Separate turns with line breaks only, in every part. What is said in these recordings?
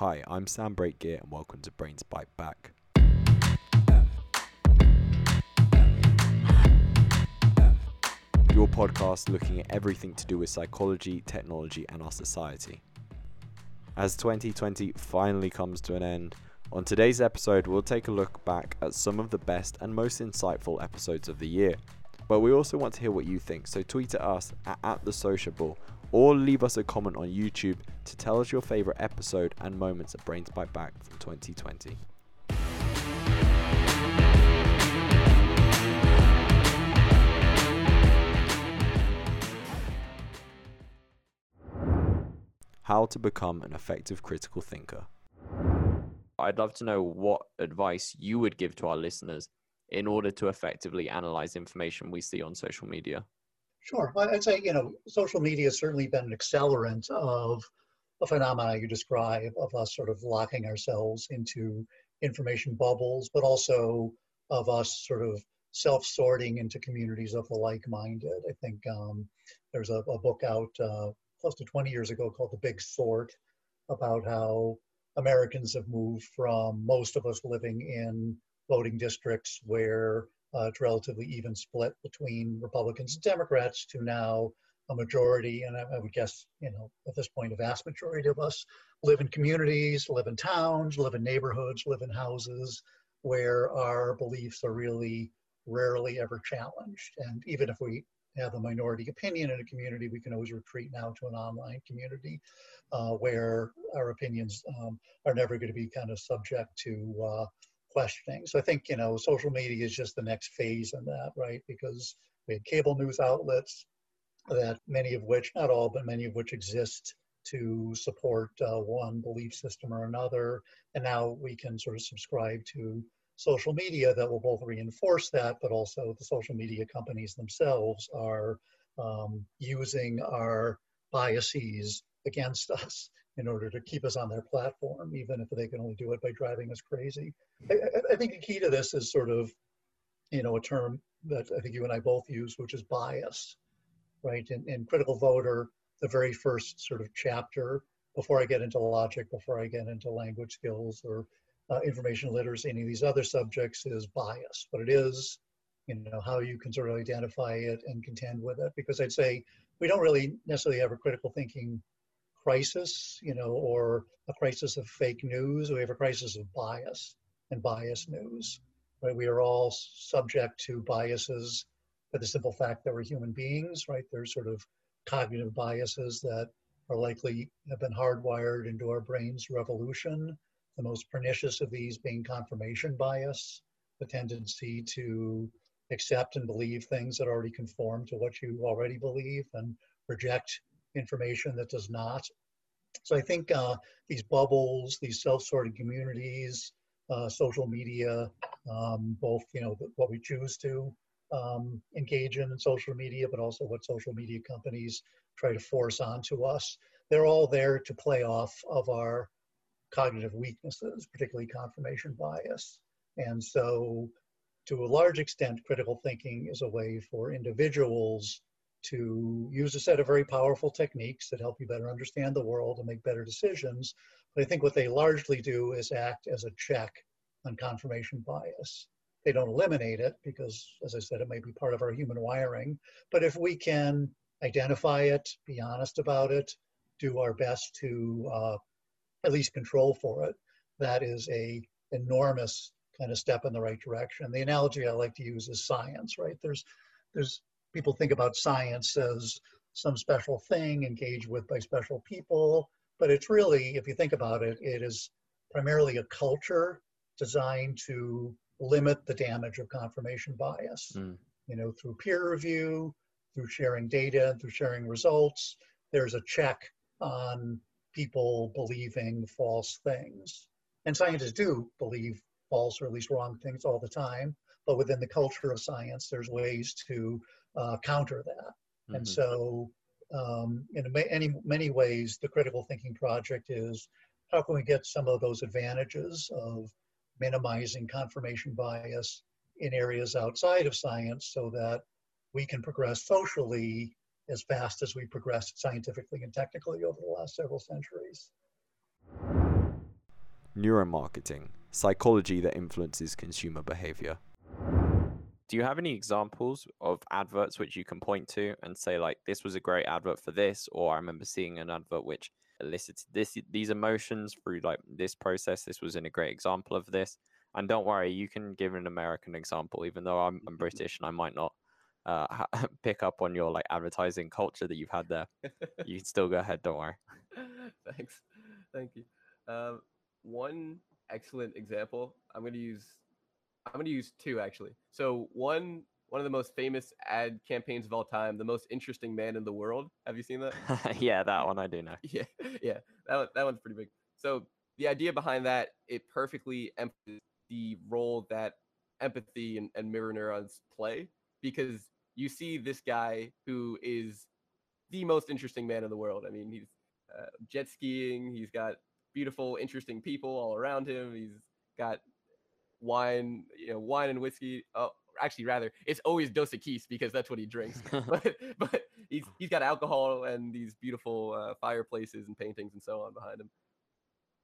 Hi, I'm Sam Brake Guia and welcome to Brains Byte Back. Your podcast looking at everything to do with psychology, technology, and our society. As 2020 finally comes to an end, on today's episode, we'll take a look back at some of the best and most insightful episodes of the year. But we also want to hear what you think, so tweet at us at, at the sociable or leave us a comment on YouTube to tell us your favorite episode and moments of Brains Byte Back from 2020. How to become an effective critical thinker.
I'd love to know what advice you would give to our listeners in order to effectively analyze information we see on social media.
Sure. Well, I'd say, you know, social media has certainly been an accelerant of the phenomena you describe of us sort of locking ourselves into information bubbles, but also of us sort of self-sorting into communities of the like-minded. I think um, there's a, a, book out uh, close to 20 years ago called The Big Sort about how Americans have moved from most of us living in voting districts where uh, it's relatively even split between Republicans and Democrats to now a majority, and I, I, would guess, you know, at this point, a vast majority of us live in communities, live in towns, live in neighborhoods, live in houses where our beliefs are really rarely ever challenged. And even if we have a minority opinion in a community, we can always retreat now to an online community uh, where our opinions um, are never going to be kind of subject to uh, questioning. So I think, you know, social media is just the next phase in that, right? Because we had cable news outlets that many of which, not all, but many of which exist to support uh, one belief system or another. And now we can sort of subscribe to social media that will both reinforce that, but also the social media companies themselves are um, using our biases against us in order to keep us on their platform, even if they can only do it by driving us crazy. I, I, think the key to this is sort of, you know, a term that I think you and I both use, which is bias, right? In, in Critical Voter, the very first sort of chapter, before I get into logic, before I get into language skills or uh, information literacy, any of these other subjects, is bias. What it is, you know, how you can sort of identify it and contend with it. Because I'd say we don't really necessarily have a critical thinking crisis, you know, or a crisis of fake news. We have a crisis of bias and bias news. Right? We are all subject to biases for the simple fact that we're human beings, right? There's sort of cognitive biases that are likely have been hardwired into our brains revolution. The most pernicious of these being confirmation bias, the tendency to accept and believe things that already conform to what you already believe and reject information that does not. So I think uh, these bubbles, these self-sorting communities, uh, social media, um, both you know what we choose to um, engage in in social media, but also what social media companies try to force onto us. They're all there to play off of our cognitive weaknesses, particularly confirmation bias. And so, to a large extent, critical thinking is a way for individuals to use a set of very powerful techniques that help you better understand the world and make better decisions. But I think what they largely do is act as a check on confirmation bias. They don't eliminate it because, as I said, it may be part of our human wiring. But if we can identify it, be honest about it, do our best to uh, at least control for it, that is a enormous kind of step in the right direction. The analogy I like to use is science, right? There's there's people think about science as some special thing engaged with by special people, but it's really, if you think about it, it is primarily a culture designed to limit the damage of confirmation bias. Mm. You know, through peer review, through sharing data, through sharing results, there's a check on people believing false things. And scientists do believe false or at least wrong things all the time, but within the culture of science, there's ways to uh, counter that. Mm-hmm. And so, um, in many, many ways, the critical thinking project is how can we get some of those advantages of minimizing confirmation bias in areas outside of science so that we can progress socially as fast as we progressed scientifically and technically over the last several centuries.
neuromarketing, psychology that influences consumer behavior.
Do you have any examples of adverts which you can point to and say like this was a great advert for this, or I remember seeing an advert which elicited this these emotions through like this process. This was in a great example of this. And don't worry, you can give an American example, even though I'm, I'm British and I might not uh, pick up on your like advertising culture that you've had there. you can still go ahead. Don't worry.
Thanks. Thank you. Um, one excellent example. I'm going to use. I'm going to use two actually. So one one of the most famous ad campaigns of all time, the most interesting man in the world. Have you seen that?
yeah, that one I do know.
Yeah, yeah, that one, that one's pretty big. So the idea behind that, it perfectly emphasizes the role that empathy and, and mirror neurons play because you see this guy who is the most interesting man in the world. I mean, he's uh, jet skiing. He's got beautiful, interesting people all around him. He's got wine, you know, wine and whiskey. Oh, actually, rather, it's always Dos Equis because that's what he drinks. but but he's he's got alcohol and these beautiful uh, fireplaces and paintings and so on behind him.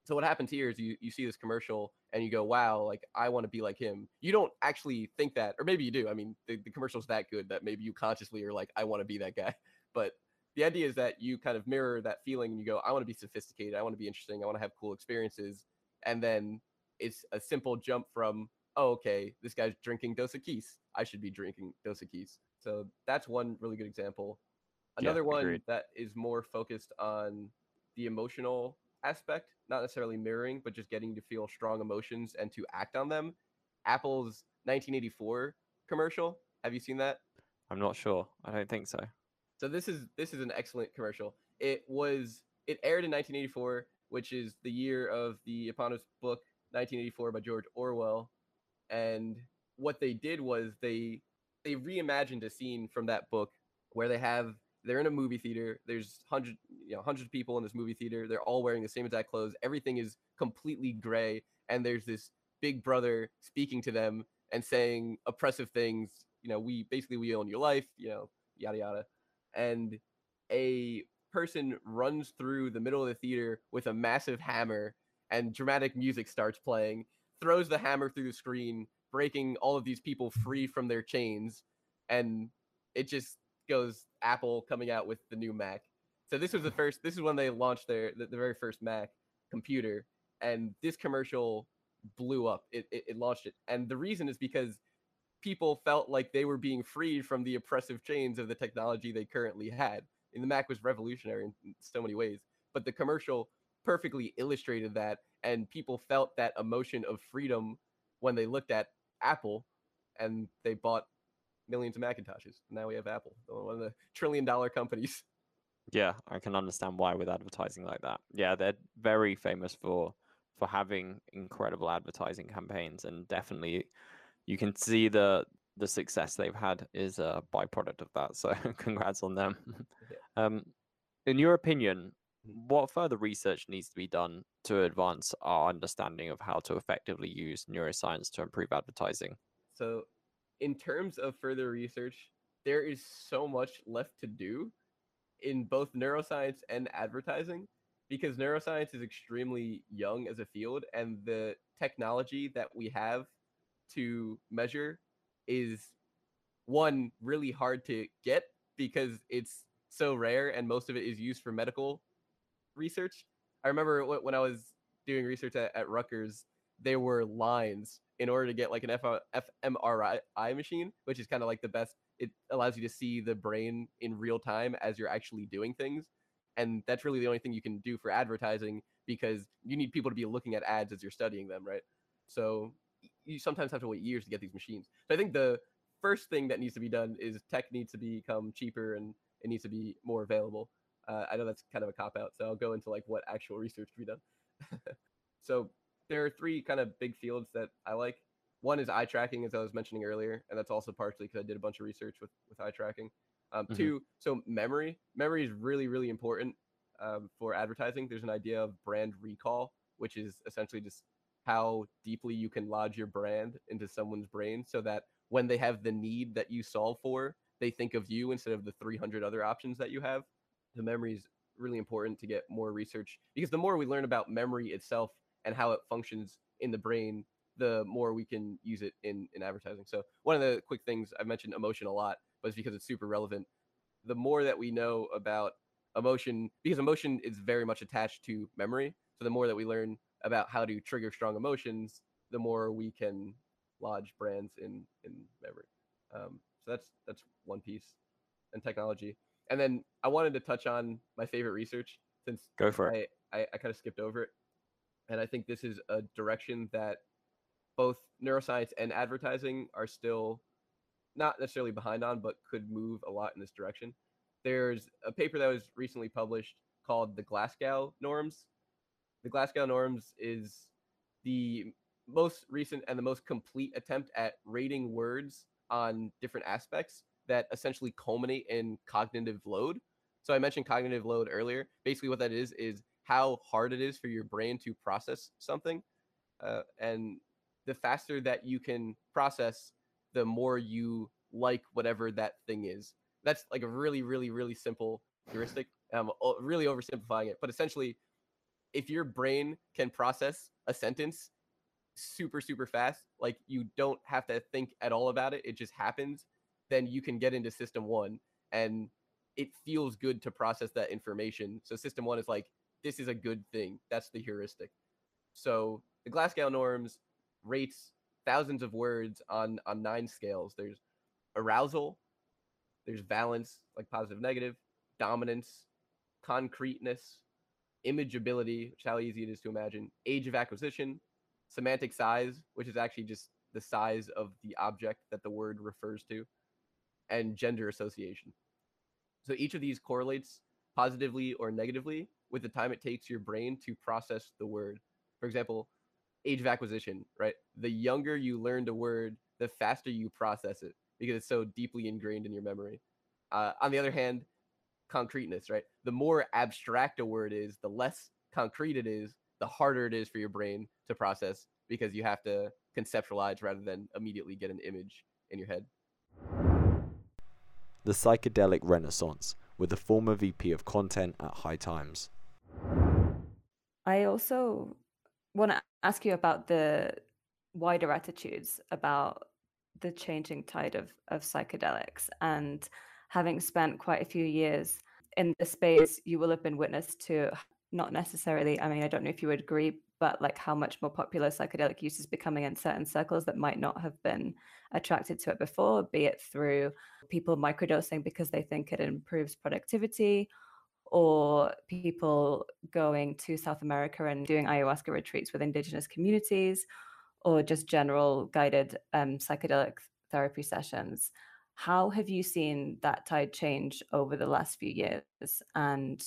So what happens here is you you see this commercial and you go, wow, like I want to be like him. You don't actually think that, or maybe you do. I mean, the, the commercial's that good that maybe you consciously are like, I want to be that guy. But the idea is that you kind of mirror that feeling and you go, I want to be sophisticated, I want to be interesting, I want to have cool experiences. And then it's a simple jump from, oh, okay, this guy's drinking Dos Equis. I should be drinking Dos Equis. So that's one really good example. Another
Yeah,
one
agreed.
that is more focused on the emotional aspect, not necessarily mirroring, but just getting to feel strong emotions and to act on them. Apple's 1984 commercial. Have you seen that?
I'm not sure. I don't think so.
So this is this is an excellent commercial. It was it aired in 1984, which is the year of the eponymous book 1984 by George Orwell. And what they did was they they reimagined a scene from that book where they have they're in a movie theater. There's hundred you know hundreds of people in this movie theater. They're all wearing the same exact clothes. Everything is completely gray, and there's this big brother speaking to them and saying oppressive things. You know, we basically we own your life. You know, yada yada and a person runs through the middle of the theater with a massive hammer and dramatic music starts playing throws the hammer through the screen breaking all of these people free from their chains and it just goes apple coming out with the new mac. So this was the first this is when they launched their the, the very first mac computer and this commercial blew up. It, it, it launched it. And the reason is because people felt like they were being freed from the oppressive chains of the technology they currently had. And the Mac was revolutionary in in so many ways, but the commercial perfectly illustrated that, and people felt that emotion of freedom when they looked at Apple, and they bought millions of Macintoshes. Now we have Apple, one of the trillion dollar companies.
Yeah, I can understand why with advertising like that. Yeah, they're very famous for for having incredible advertising campaigns, and definitely you can see the the success they've had is a byproduct of that. So congrats on them. um, in your opinion, what further research needs to be done to advance our understanding of how to effectively use neuroscience to improve advertising?
So, in terms of further research, there is so much left to do in both neuroscience and advertising because neuroscience is extremely young as a field, and the technology that we have to measure is one really hard to get because it's so rare and most of it is used for medical research. I remember when I was doing research at, at Rutgers, there were lines in order to get like an F- uh, fMRI machine, which is kind of like the best. It allows you to see the brain in real time as you're actually doing things. And that's really the only thing you can do for advertising because you need people to be looking at ads as you're studying them, right? So you sometimes have to wait years to get these machines. So I think the first thing that needs to be done is tech needs to become cheaper and it needs to be more available. Uh, I know that's kind of a cop out, so I'll go into like what actual research can be done. so there are three kind of big fields that I like. One is eye tracking, as I was mentioning earlier, and that's also partially because I did a bunch of research with with eye tracking. Um,
Mhm.
Two, so memory. Memory is really really important um, for advertising. There's an idea of brand recall, which is essentially just how deeply you can lodge your brand into someone's brain, so that when they have the need that you solve for, they think of you instead of the 300 other options that you have. The memory is really important to get more research because the more we learn about memory itself, and how it functions in the brain, the more we can use it in in advertising. So one of the quick things I mentioned emotion a lot, but it's because it's super relevant. The more that we know about emotion, because emotion is very much attached to memory. So the more that we learn about how to trigger strong emotions, the more we can lodge brands in in memory. Um, so that's that's one piece, and technology. And then I wanted to touch on my favorite research since
Go for it.
I, I, I kind of skipped over it. And I think this is a direction that both neuroscience and advertising are still not necessarily behind on, but could move a lot in this direction. There's a paper that was recently published called the Glasgow Norms. The Glasgow Norms is the most recent and the most complete attempt at rating words on different aspects that essentially culminate in cognitive load. So I mentioned cognitive load earlier. Basically, what that is is how hard it is for your brain to process something, uh, and the faster that you can process, the more you like whatever that thing is. That's like a really, really, really simple heuristic. I'm really oversimplifying it, but essentially, if your brain can process a sentence super, super fast, like you don't have to think at all about it, it just happens, then you can get into system one and it feels good to process that information. So system one is like, this is a good thing. That's the heuristic. So the Glasgow norms rates thousands of words on on nine scales. There's arousal, there's valence, like positive, negative, dominance, concreteness, imageability, which how easy it is to imagine, age of acquisition, semantic size, which is actually just the size of the object that the word refers to, and gender association. So each of these correlates positively or negatively with the time it takes your brain to process the word. For example, age of acquisition, right? The younger you learn a word, the faster you process it because it's so deeply ingrained in your memory. Uh, on the other hand, concreteness, right? The more abstract a word is, the less concrete it is, the harder it is for your brain to process because you have to conceptualize rather than immediately get an image in your head.
The Psychedelic Renaissance with the former VP of Content at High Times.
I also want to ask you about the wider attitudes about the changing tide of, of psychedelics. And having spent quite a few years in the space, you will have been witness to not necessarily, I mean, I don't know if you would agree, but like how much more popular psychedelic use is becoming in certain circles that might not have been attracted to it before, be it through people microdosing because they think it improves productivity or people going to South America and doing ayahuasca retreats with indigenous communities, or just general guided um, psychedelic therapy sessions. How have you seen that tide change over the last few years, and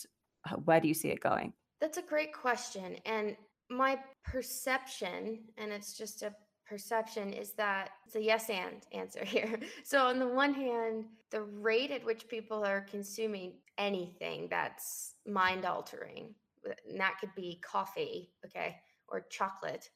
where do you see it going?
That's a great question. And my perception, and it's just a perception is that it's a yes and answer here. So, on the one hand, the rate at which people are consuming anything that's mind altering, uh, and that could be coffee, okay, or chocolate,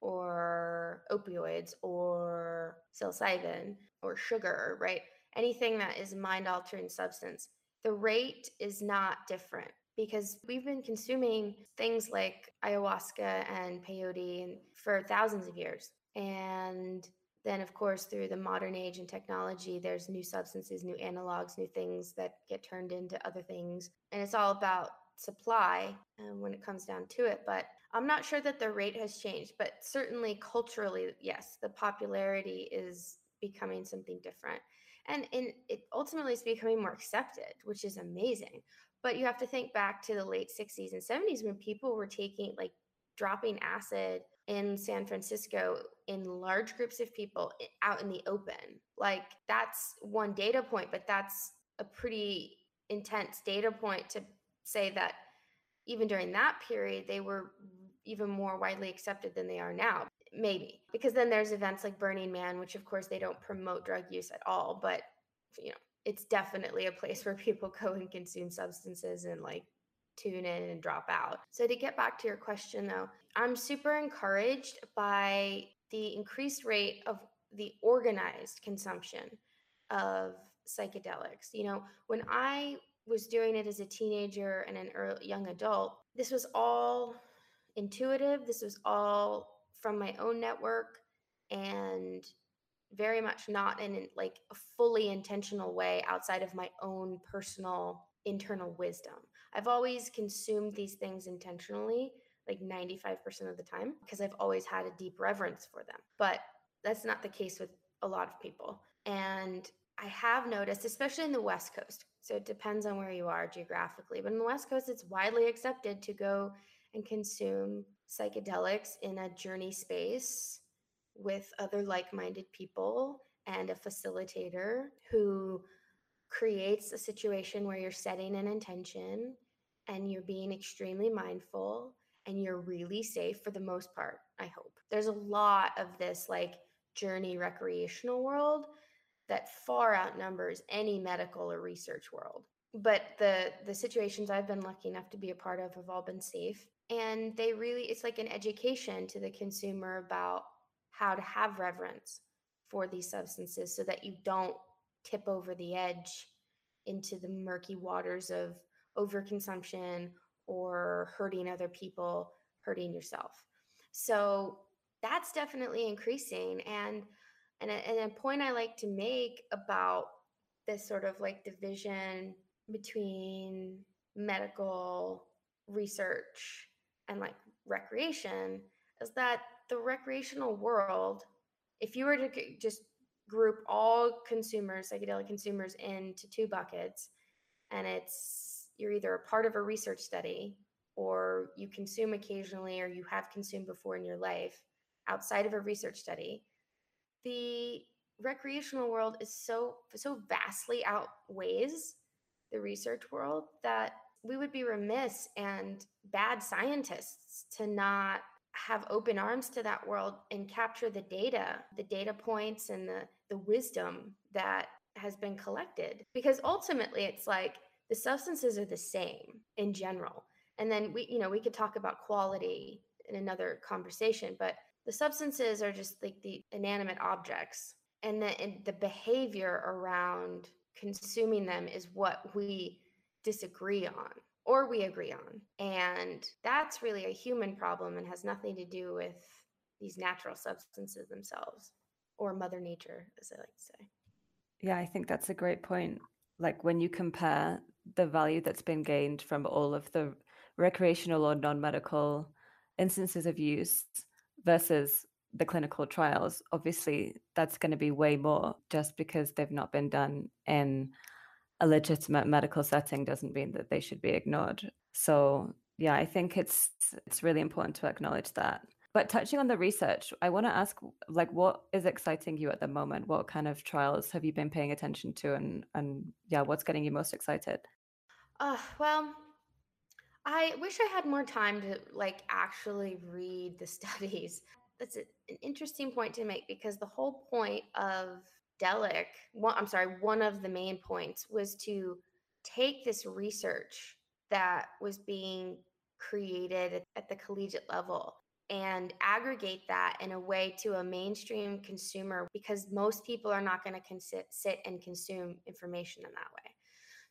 or opioids, or psilocybin, or sugar, right? Anything that is mind altering substance, the rate is not different because we've been consuming things like ayahuasca and peyote for thousands of years and then, of course, through the modern age and technology, there's new substances, new analogs, new things that get turned into other things. And it's all about supply um, when it comes down to it. But I'm not sure that the rate has changed, but certainly culturally, yes, the popularity is becoming something different. And in, it ultimately is becoming more accepted, which is amazing. But you have to think back to the late 60s and 70s when people were taking, like, dropping acid in San Francisco in large groups of people eh, out in the open. Like that's one data point, but that's a pretty intense data point to say that even during that period, they were even more widely accepted than they are now. Maybe because then there's events like Burning Man, which of course they don't promote drug use at all, but you know, it's definitely a place where people go and consume substances and like tune in and drop out. So, to get back to your question though, I'm super encouraged by the increased rate of the organized consumption of psychedelics. You know, when I was doing it as a teenager and an early, young adult, this was all intuitive. This was all from my own network and very much not in like a fully intentional way outside of my own personal internal wisdom. I've always consumed these things intentionally, like 95% of the time, because I've always had a deep reverence for them. But that's not the case with a lot of people. And I have noticed, especially in the West Coast, so it depends on where you are geographically, but in the West Coast, it's widely accepted to go and consume psychedelics in a journey space with other like minded people and a facilitator who creates a situation where you're setting an intention and you're being extremely mindful and you're really safe for the most part, I hope. There's a lot of this like journey recreational world that far outnumbers any medical or research world. But the the situations I've been lucky enough to be a part of have all been safe and they really it's like an education to the consumer about how to have reverence for these substances so that you don't tip over the edge into the murky waters of overconsumption or hurting other people, hurting yourself. So that's definitely increasing. And and a, and a point I like to make about this sort of like division between medical research and like recreation is that the recreational world, if you were to just group all consumers, psychedelic consumers, into two buckets, and it's you're either a part of a research study or you consume occasionally or you have consumed before in your life outside of a research study, the recreational world is so so vastly outweighs the research world that we would be remiss and bad scientists to not have open arms to that world and capture the data, the data points and the, the wisdom that has been collected. Because ultimately, it's like the substances are the same in general. And then we, you know, we could talk about quality in another conversation, but the substances are just like the inanimate objects. And the, and the behavior around consuming them is what we disagree on or we agree on. And that's really a human problem and has nothing to do with these natural substances themselves or Mother Nature, as I like to say.
Yeah, I think that's a great point. Like when you compare the value that's been gained from all of the recreational or non medical instances of use versus the clinical trials, obviously that's going to be way more just because they've not been done in a legitimate medical setting doesn't mean that they should be ignored. So yeah, I think it's it's really important to acknowledge that. But touching on the research, I want to ask like what is exciting you at the moment? What kind of trials have you been paying attention to and and yeah, what's getting you most excited?
Uh well, I wish I had more time to like actually read the studies. That's an interesting point to make because the whole point of Delic, I'm sorry, one of the main points was to take this research that was being created at the collegiate level and aggregate that in a way to a mainstream consumer because most people are not going to sit and consume information in that way.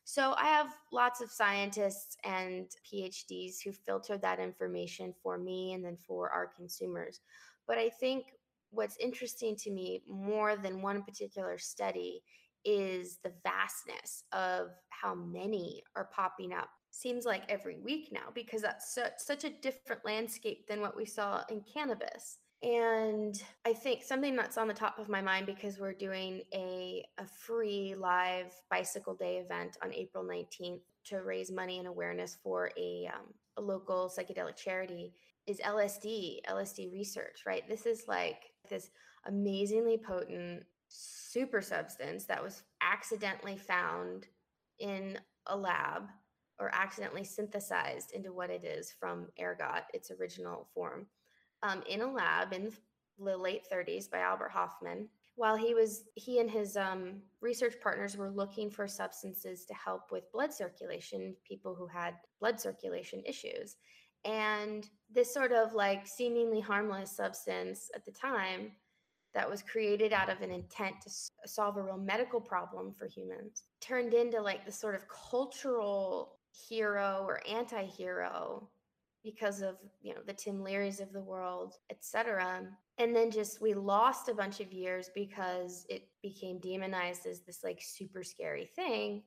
So I have lots of scientists and PhDs who filter that information for me and then for our consumers. But I think what's interesting to me more than one particular study is the vastness of how many are popping up. Seems like every week now because that's su- such a different landscape than what we saw in cannabis. And I think something that's on the top of my mind because we're doing a, a free live bicycle day event on April 19th to raise money and awareness for a, um, a local psychedelic charity is LSD, LSD research, right? This is like this amazingly potent super substance that was accidentally found in a lab or accidentally synthesized into what it is from ergot, its original form, um, in a lab in the late 30s by Albert Hofmann. While he was, he and his um, research partners were looking for substances to help with blood circulation, people who had blood circulation issues. And this sort of like seemingly harmless substance at the time that was created out of an intent to solve a real medical problem for humans turned into like the sort of cultural hero or anti hero because of you know the Tim Learys of the world, etc. And then just we lost a bunch of years because it became demonized as this like super scary thing,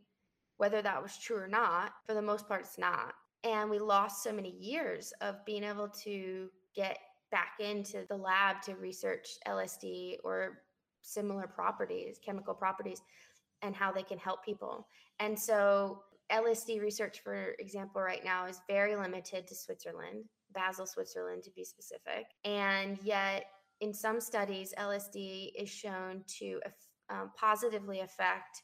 whether that was true or not. For the most part, it's not. And we lost so many years of being able to get back into the lab to research LSD or similar properties, chemical properties, and how they can help people. And so LSD research, for example, right now is very limited to Switzerland, Basel, Switzerland to be specific. And yet, in some studies, LSD is shown to um, positively affect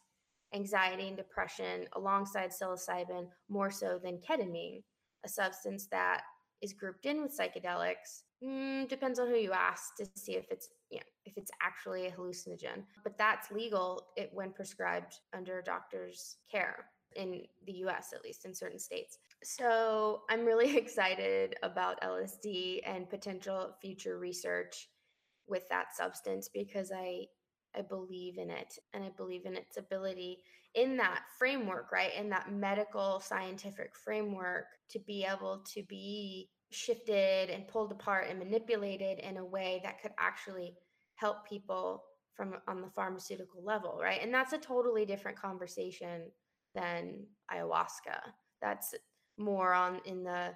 anxiety and depression alongside psilocybin more so than ketamine, a substance that is grouped in with psychedelics. Mm, depends on who you ask to see if it's you know, if it's actually a hallucinogen. But that's legal it, when prescribed under a doctor's care in the US, at least in certain states. So I'm really excited about LSD and potential future research with that substance because I I believe in it and I believe in its ability in that framework, right? In that medical scientific framework to be able to be shifted and pulled apart and manipulated in a way that could actually help people from on the pharmaceutical level, right? And that's a totally different conversation than ayahuasca. That's more on in the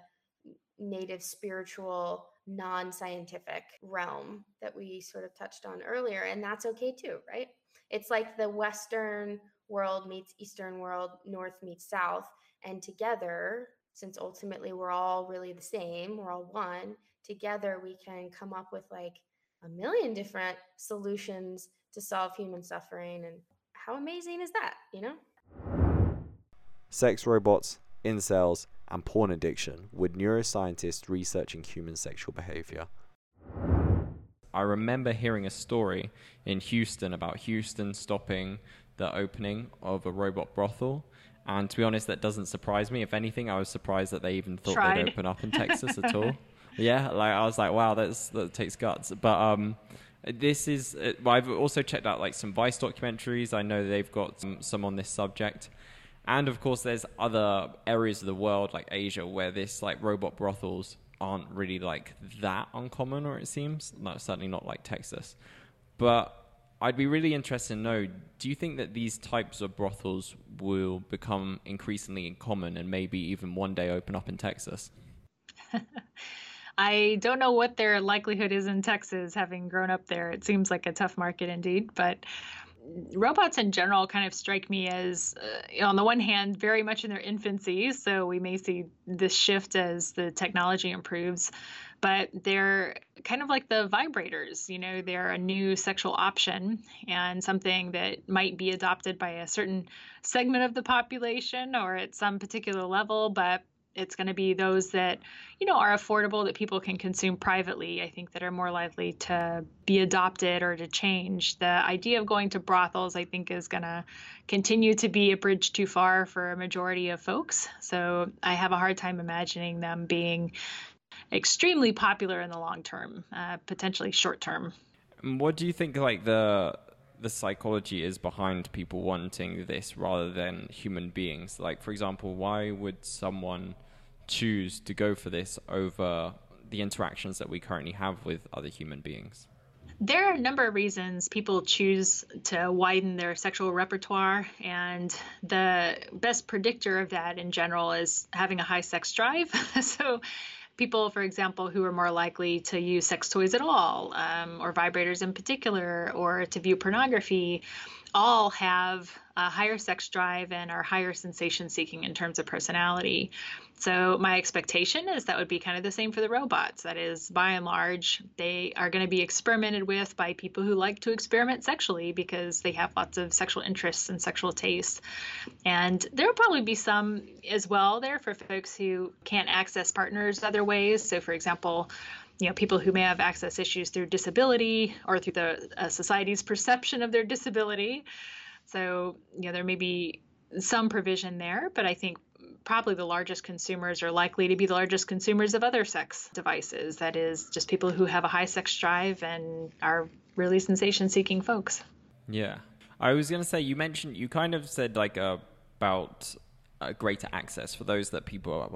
native spiritual non-scientific realm that we sort of touched on earlier and that's okay too right? It's like the western world meets eastern world north meets south and together since ultimately we're all really the same we're all one together we can come up with like a million different solutions to solve human suffering and how amazing is that you know?
Sex robots, incels, and porn addiction with neuroscientists researching human sexual behavior.
I remember hearing a story in Houston about Houston stopping the opening of a robot brothel. And to be honest, that doesn't surprise me. If anything, I was surprised that they even thought Tried. they'd open up in Texas at all. Yeah, like I was like, wow, that's that takes guts. But um, this is. Uh, I've also checked out like some Vice documentaries. I know they've got some, some on this subject. And of course, there's other areas of the world like Asia where this like robot brothels aren't really like that uncommon, or it seems. No, certainly not like Texas. But I'd be really interested to know do you think that these types of brothels will become increasingly common and maybe even one day open up in Texas?
I don't know what their likelihood is in Texas, having grown up there. It seems like a tough market indeed. But robots in general kind of strike me as, uh, you know, on the one hand, very much in their infancy. So we may see this shift as the technology improves, but they're kind of like the vibrators. You know, they're a new sexual option and something that might be adopted by a certain segment of the population or at some particular level, but it's going to be those that you know are affordable that people can consume privately i think that are more likely to be adopted or to change. The idea of going to brothels i think is going to continue to be a bridge too far for a majority of folks. So i have a hard time imagining them being extremely popular in the long term uh, potentially short term.
What do you think like the the psychology is behind people wanting this rather than human beings. Like, for example, why would someone choose to go for this over the interactions that we currently have with other human beings?
There are a number of reasons people choose to widen their sexual repertoire, and the best predictor of that in general is having a high sex drive. so, people, for example, who are more likely to use sex toys at all, um, or vibrators in particular, or to view pornography, all have a higher sex drive and are higher sensation seeking in terms of personality. So my expectation is that would be kind of the same for the robots. That is, by and large, they are going to be experimented with by people who like to experiment sexually because they have lots of sexual interests and sexual tastes. And there will probably be some as well there for folks who can't access partners other ways. So, for example, you know people who may have access issues through disability or through the uh, society's perception of their disability. So you know there may be some provision there, but I think probably the largest consumers are likely to be the largest consumers of other sex devices. That is, just people who have a high sex drive and are really sensation seeking folks.
Yeah. I was going to say, you mentioned, you kind of said like about uh, greater access for those that people are.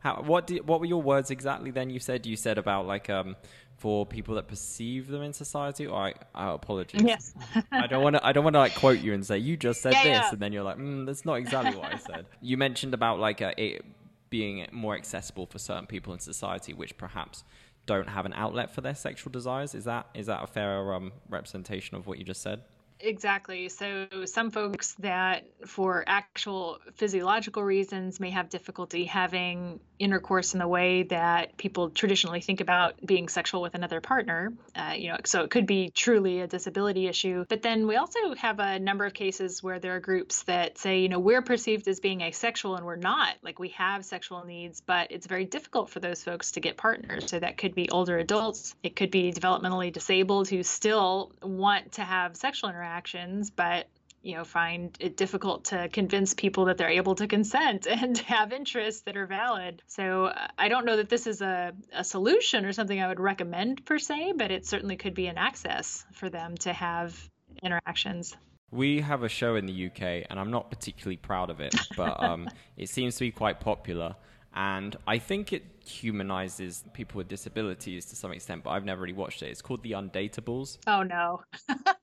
How, what did, what were your words exactly? Then you said you said about like um, for people that perceive them in society. Or I, I apologize.
Yes.
I don't want to. I don't want to like quote you and say you just said
Yeah,
this,
yeah.
and then you're like, mm, that's not exactly what I said. You mentioned about like uh, it being more accessible for certain people in society, which perhaps don't have an outlet for their sexual desires. Is that is that a fair um, representation of what you just said?
Exactly. So, some folks that, for actual physiological reasons, may have difficulty having intercourse in the way that people traditionally think about being sexual with another partner. Uh, you know, so it could be truly a disability issue. But then we also have a number of cases where there are groups that say, you know, we're perceived as being asexual and we're not. Like we have sexual needs, but it's very difficult for those folks to get partners. So that could be older adults, it could be developmentally disabled who still want to have sexual interactions, but you know find it difficult to convince people that they're able to consent and have interests that are valid so uh, i don't know that this is a, a solution or something i would recommend per se but it certainly could be an access for them to have interactions
We have a show in the UK, and I'm not particularly proud of it, but um, it seems to be quite popular. And I think it humanizes people with disabilities to some extent, but I've never really watched it. It's called The Undateables.
oh no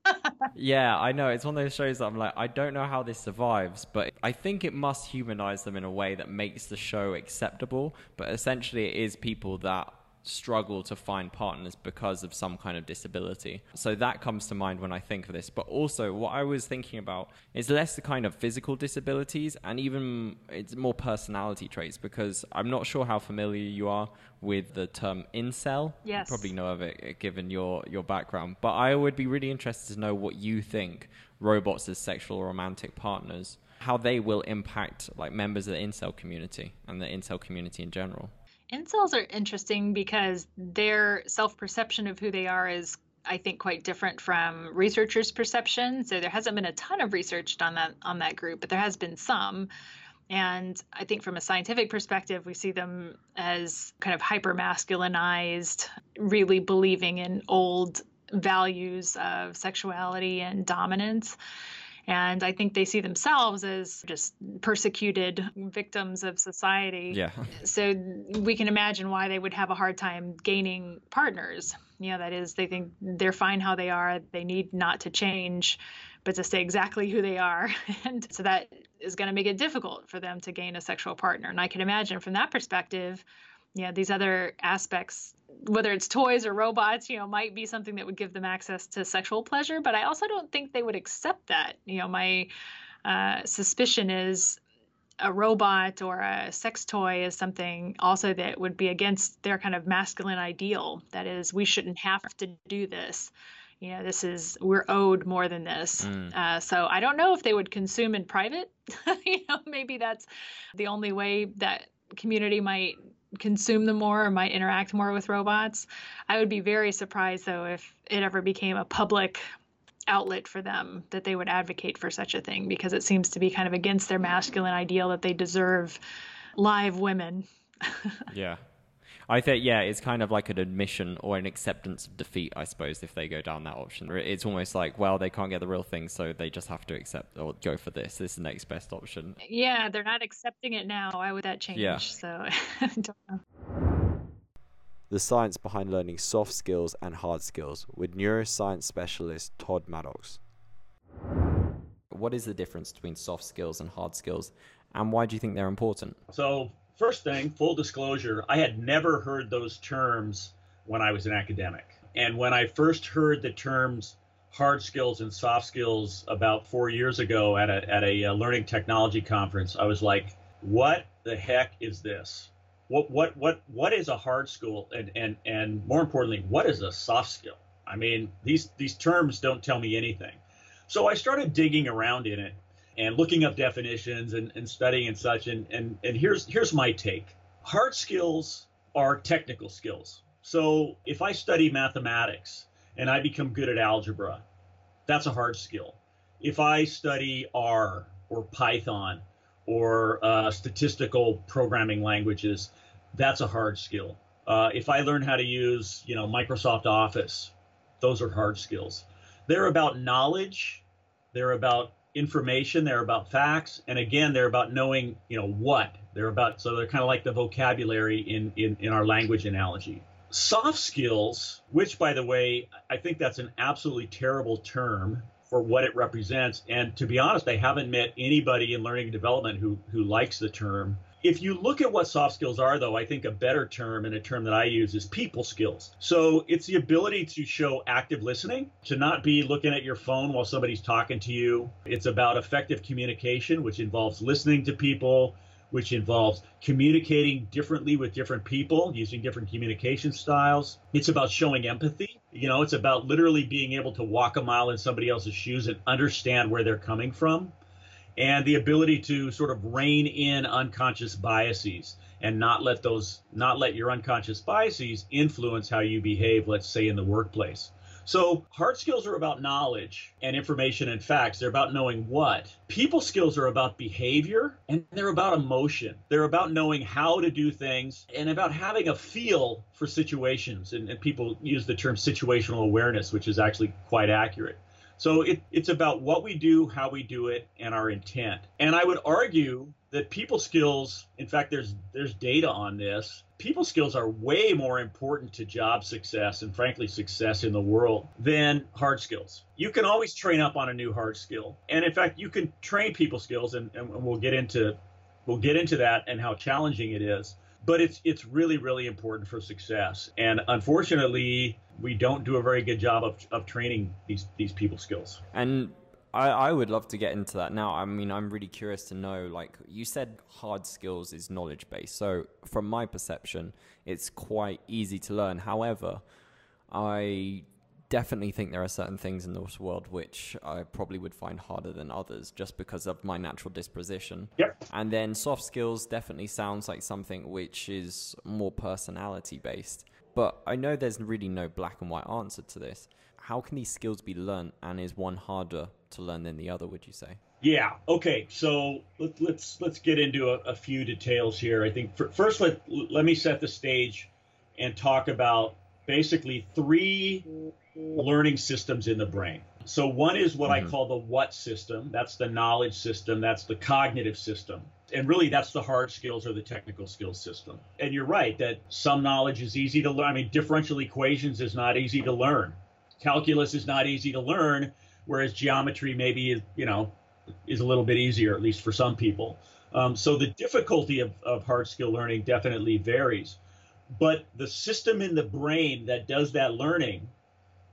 Yeah, I know. It's one of those shows that I'm like, I don't know how this survives, but I think it must humanize them in a way that makes the show acceptable. But essentially, it is people that struggle to find partners because of some kind of disability. So that comes to mind when I think of this. But also, what I was thinking about is less the kind of physical disabilities and even it's more personality traits because I'm not sure how familiar you are with the term incel.
Yes.
You probably know of it uh, given your, your background. But I would be really interested to know what you think robots as sexual or romantic partners, how they will impact like members of the incel community and the incel community in general.
Incels are interesting because their self perception of who they are is, I think, quite different from researchers' perception. So there hasn't been a ton of research on that on that group, but there has been some. And I think from a scientific perspective, we see them as kind of hyper masculinized, really believing in old values of sexuality and dominance. And I think they see themselves as just persecuted victims of society
Yeah.
so we can imagine why they would have a hard time gaining partners. You know, that is, they think they're fine how they are. They need not to change, but to stay exactly who they are. And so that is going to make it difficult for them to gain a sexual partner. And I can imagine from that perspective, yeah, these other aspects, whether it's toys or robots, you know, might be something that would give them access to sexual pleasure. But I also don't think they would accept that. You know, my uh, suspicion is a robot or a sex toy is something also that would be against their kind of masculine ideal. That is, we shouldn't have to do this. You know, this is we're owed more than this.
Mm.
Uh, so I don't know if they would consume in private. you know, maybe that's the only way that community might consume them more or might interact more with robots. I would be very surprised though if it ever became a public outlet for them that they would advocate for such a thing because it seems to be kind of against their masculine ideal that they deserve live women.
Yeah. I think yeah, it's kind of like an admission or an acceptance of defeat, I suppose, if they go down that option. It's almost like, well, they can't get the real thing, so they just have to accept or go for this. This is the next best option.
Yeah, they're not accepting it now. Why would that change?
Yeah.
So I don't know.
The science behind learning soft skills and hard skills with neuroscience specialist Todd Maddox.
What is the difference between soft skills and hard skills, and why do you think they're important?
So, first thing, full disclosure, I had never heard those terms when I was an academic. And when I first heard the terms hard skills and soft skills about four years ago at a, at a uh, learning technology conference, I was like, what the heck is this? What, what, what, what is a hard skill? And, and, and more importantly, what is a soft skill? I mean, these, these terms don't tell me anything. So I started digging around in it and looking up definitions and, and studying and such. And, and, and here's, here's my take hard skills are technical skills. So if I study mathematics and I become good at algebra, that's a hard skill. If I study R or Python or uh, statistical programming languages, that's a hard skill. Uh, if I learn how to use, you know, Microsoft Office, those are hard skills. They're about knowledge. They're about information, they're about facts, and again, they're about knowing, you know, what. They're about so they're kind of like the vocabulary in, in, in our language analogy. Soft skills, which by the way, I think that's an absolutely terrible term for what it represents. And to be honest, I haven't met anybody in learning development who who likes the term. If you look at what soft skills are, though, I think a better term and a term that I use is people skills. So it's the ability to show active listening, to not be looking at your phone while somebody's talking to you. It's about effective communication, which involves listening to people, which involves communicating differently with different people using different communication styles. It's about showing empathy. You know, it's about literally being able to walk a mile in somebody else's shoes and understand where they're coming from and the ability to sort of rein in unconscious biases and not let those not let your unconscious biases influence how you behave let's say in the workplace. So hard skills are about knowledge and information and facts. They're about knowing what. People skills are about behavior and they're about emotion. They're about knowing how to do things and about having a feel for situations. And, and people use the term situational awareness which is actually quite accurate so it, it's about what we do, how we do it, and our intent. And I would argue that people skills, in fact, there's there's data on this. People skills are way more important to job success and frankly success in the world than hard skills. You can always train up on a new hard skill. And in fact, you can train people skills and, and we'll get into we'll get into that and how challenging it is but it's it's really really important for success and unfortunately we don't do a very good job of, of training these these people skills
and I, I would love to get into that now. I mean, I'm really curious to know. Like you said, hard skills is knowledge based. So, from my perception, it's quite easy to learn. However, I definitely think there are certain things in this world which I probably would find harder than others just because of my natural disposition.
Yep.
And then soft skills definitely sounds like something which is more personality based. But I know there's really no black and white answer to this. How can these skills be learned and is one harder to learn than the other, would you say?
Yeah. Okay. So let, us let's, let's get into a, a, few details here. I think for, first let let me set the stage and talk about basically three learning systems in the brain. So one is what mm-hmm. I call the what system. That's the knowledge system. That's the cognitive system. And really, that's the hard skills or the technical skills system. And you're right that some knowledge is easy to learn. I mean, differential equations is not easy to learn. Calculus is not easy to learn, whereas geometry maybe is, you know, is a little bit easier, at least for some people. Um, so the difficulty of, of hard skill learning definitely varies. But the system in the brain that does that learning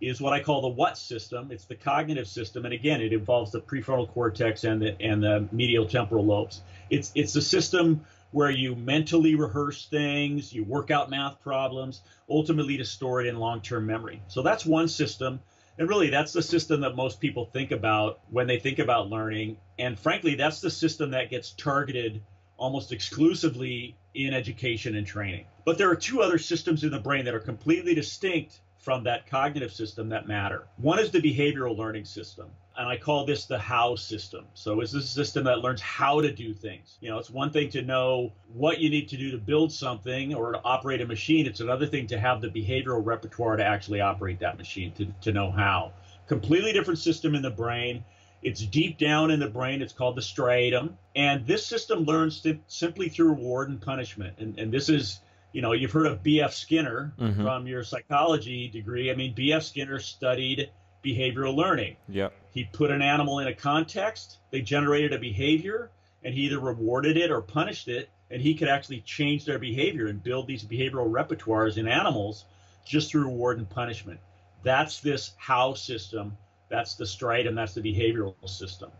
is what I call the what system. It's the cognitive system, and again, it involves the prefrontal cortex and the and the medial temporal lobes. It's it's a system where you mentally rehearse things, you work out math problems, ultimately to store it in long-term memory. So that's one system. And really, that's the system that most people think about when they think about learning. And frankly, that's the system that gets targeted almost exclusively in education and training. But there are two other systems in the brain that are completely distinct from that cognitive system that matter. One is the behavioral learning system, and I call this the how system. So it's this system that learns how to do things. You know, it's one thing to know what you need to do to build something or to operate a machine. It's another thing to have the behavioral repertoire to actually operate that machine, to, to know how. Completely different system in the brain. It's deep down in the brain. It's called the striatum. And this system learns simply through reward and punishment. And, and this is you know, you've heard of B.F. Skinner mm-hmm. from your psychology degree. I mean, B.F. Skinner studied behavioral learning.
Yep.
He put an animal in a context, they generated a behavior, and he either rewarded it or punished it, and he could actually change their behavior and build these behavioral repertoires in animals just through reward and punishment. That's this how system. That's the striatum. That's the behavioral system.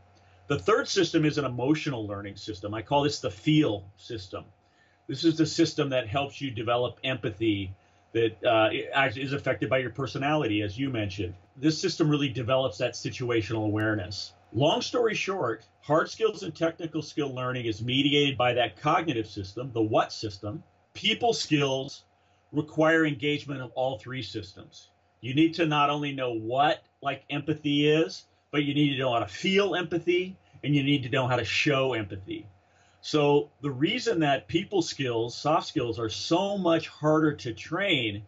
The third system is an emotional learning system. I call this the feel system. This is the system that helps you develop empathy that uh, is affected by your personality, as you mentioned. This system really develops that situational awareness. Long story short, hard skills and technical skill learning is mediated by that cognitive system, the what system. People skills require engagement of all three systems. You need to not only know what like empathy is, but you need to know how to feel empathy and you need to know how to show empathy. So the reason that people skills, soft skills, are so much harder to train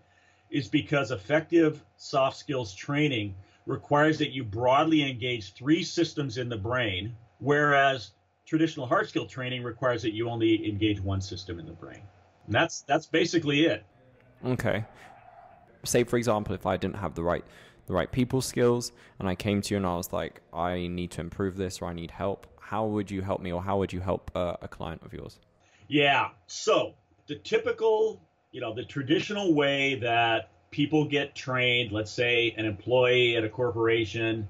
is because effective soft skills training requires that you broadly engage three systems in the brain, whereas traditional hard skill training requires that you only engage one system in the brain. And that's that's basically it.
Okay. Say for example, if I didn't have the right the right people skills and I came to you and I was like, I need to improve this or I need help, how would you help me or how would you help uh, a client of yours?
Yeah. So the typical, you know, the traditional way that people get trained, let's say an employee at a corporation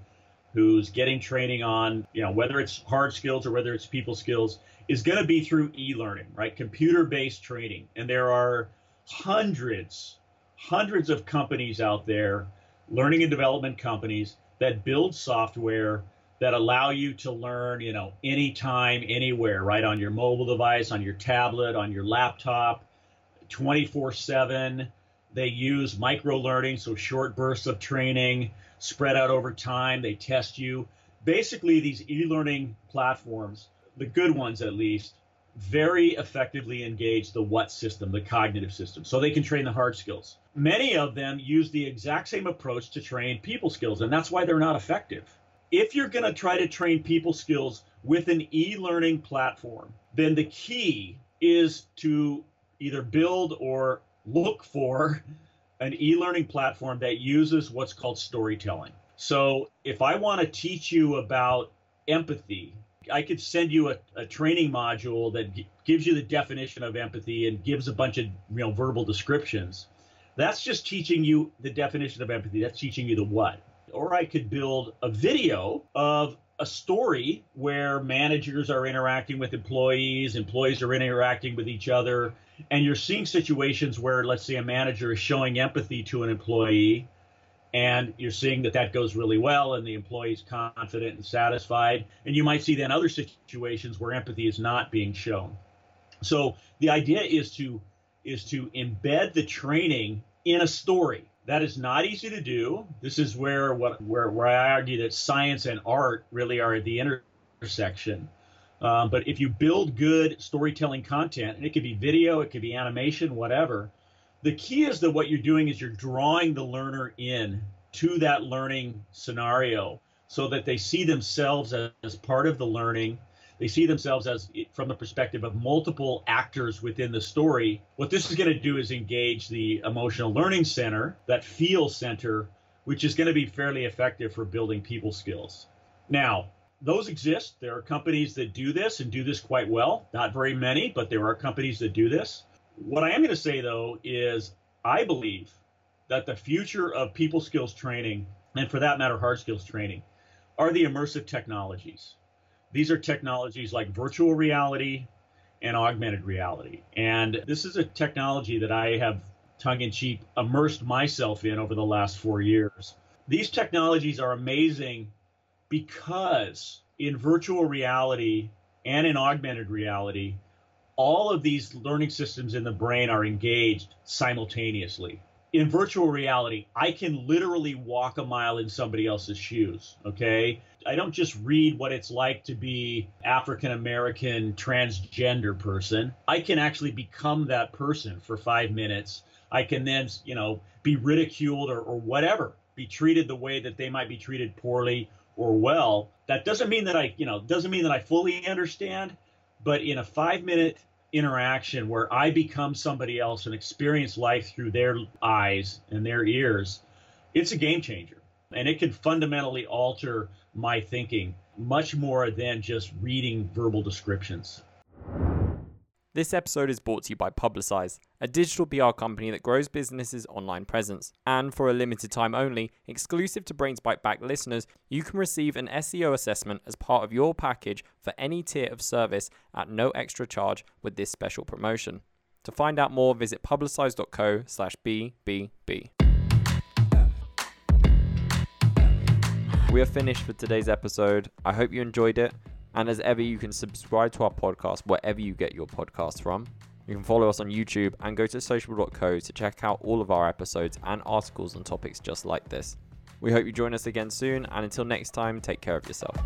who's getting training on, you know, whether it's hard skills or whether it's people skills, is going to be through e-learning, right? Computer-based training. And there are hundreds, hundreds of companies out there, learning and development companies that build software that allow you to learn, you know, anytime, anywhere, right? On your mobile device, on your tablet, on your laptop, 24 7. They use micro learning, so short bursts of training spread out over time. They test you. Basically, these e learning platforms, the good ones at least, very effectively engage the what system, the cognitive system, so they can train the hard skills. Many of them use the exact same approach to train people skills, and that's why they're not effective. If you're going to try to train people skills with an e learning platform, then the key is to either build or look for an e learning platform that uses what's called storytelling. So if I want to teach you about empathy, I could send you a, a training module that g- gives you the definition of empathy and gives a bunch of you know verbal descriptions. That's just teaching you the definition of empathy. That's teaching you the what. Or I could build a video of a story where managers are interacting with employees, employees are interacting with each other, and you're seeing situations where, let's say, a manager is showing empathy to an employee, and you're seeing that that goes really well, and the employee's confident and satisfied. And you might see then other situations where empathy is not being shown. So the idea is to is to embed the training in a story. That is not easy to do. This is where what where where I argue that science and art really are at the intersection. Um, but if you build good storytelling content, and it could be video, it could be animation, whatever, the key is that what you're doing is you're drawing the learner in to that learning scenario so that they see themselves as, as part of the learning. They see themselves as from the perspective of multiple actors within the story. What this is going to do is engage the emotional learning center, that feel center, which is going to be fairly effective for building people skills. Now, those exist. There are companies that do this and do this quite well. Not very many, but there are companies that do this. What I am going to say, though, is I believe that the future of people skills training, and for that matter, hard skills training, are the immersive technologies. These are technologies like virtual reality and augmented reality. And this is a technology that I have tongue in cheek immersed myself in over the last four years. These technologies are amazing because in virtual reality and in augmented reality, all of these learning systems in the brain are engaged simultaneously. In virtual reality, I can literally walk a mile in somebody else's shoes. Okay. I don't just read what it's like to be African American transgender person. I can actually become that person for five minutes. I can then, you know, be ridiculed or, or whatever, be treated the way that they might be treated poorly or well. That doesn't mean that I, you know, doesn't mean that I fully understand, but in a five minute interaction where I become somebody else and experience life through their eyes and their ears, it's a game changer. And it can fundamentally alter my thinking much more than just reading verbal descriptions.
This episode is brought to you by Publicize, a digital PR company that grows businesses' online presence. And for a limited time only, exclusive to Brains Byte Back listeners, you can receive an SEO assessment as part of your package for any tier of service at no extra charge with this special promotion. To find out more, visit publicize.co slash BBB. We are finished for today's episode. I hope you enjoyed it. And as ever, you can subscribe to our podcast wherever you get your podcast from. You can follow us on YouTube and go to sociable.co to check out all of our episodes and articles on topics just like this. We hope you join us again soon, and until next time, take care of yourself.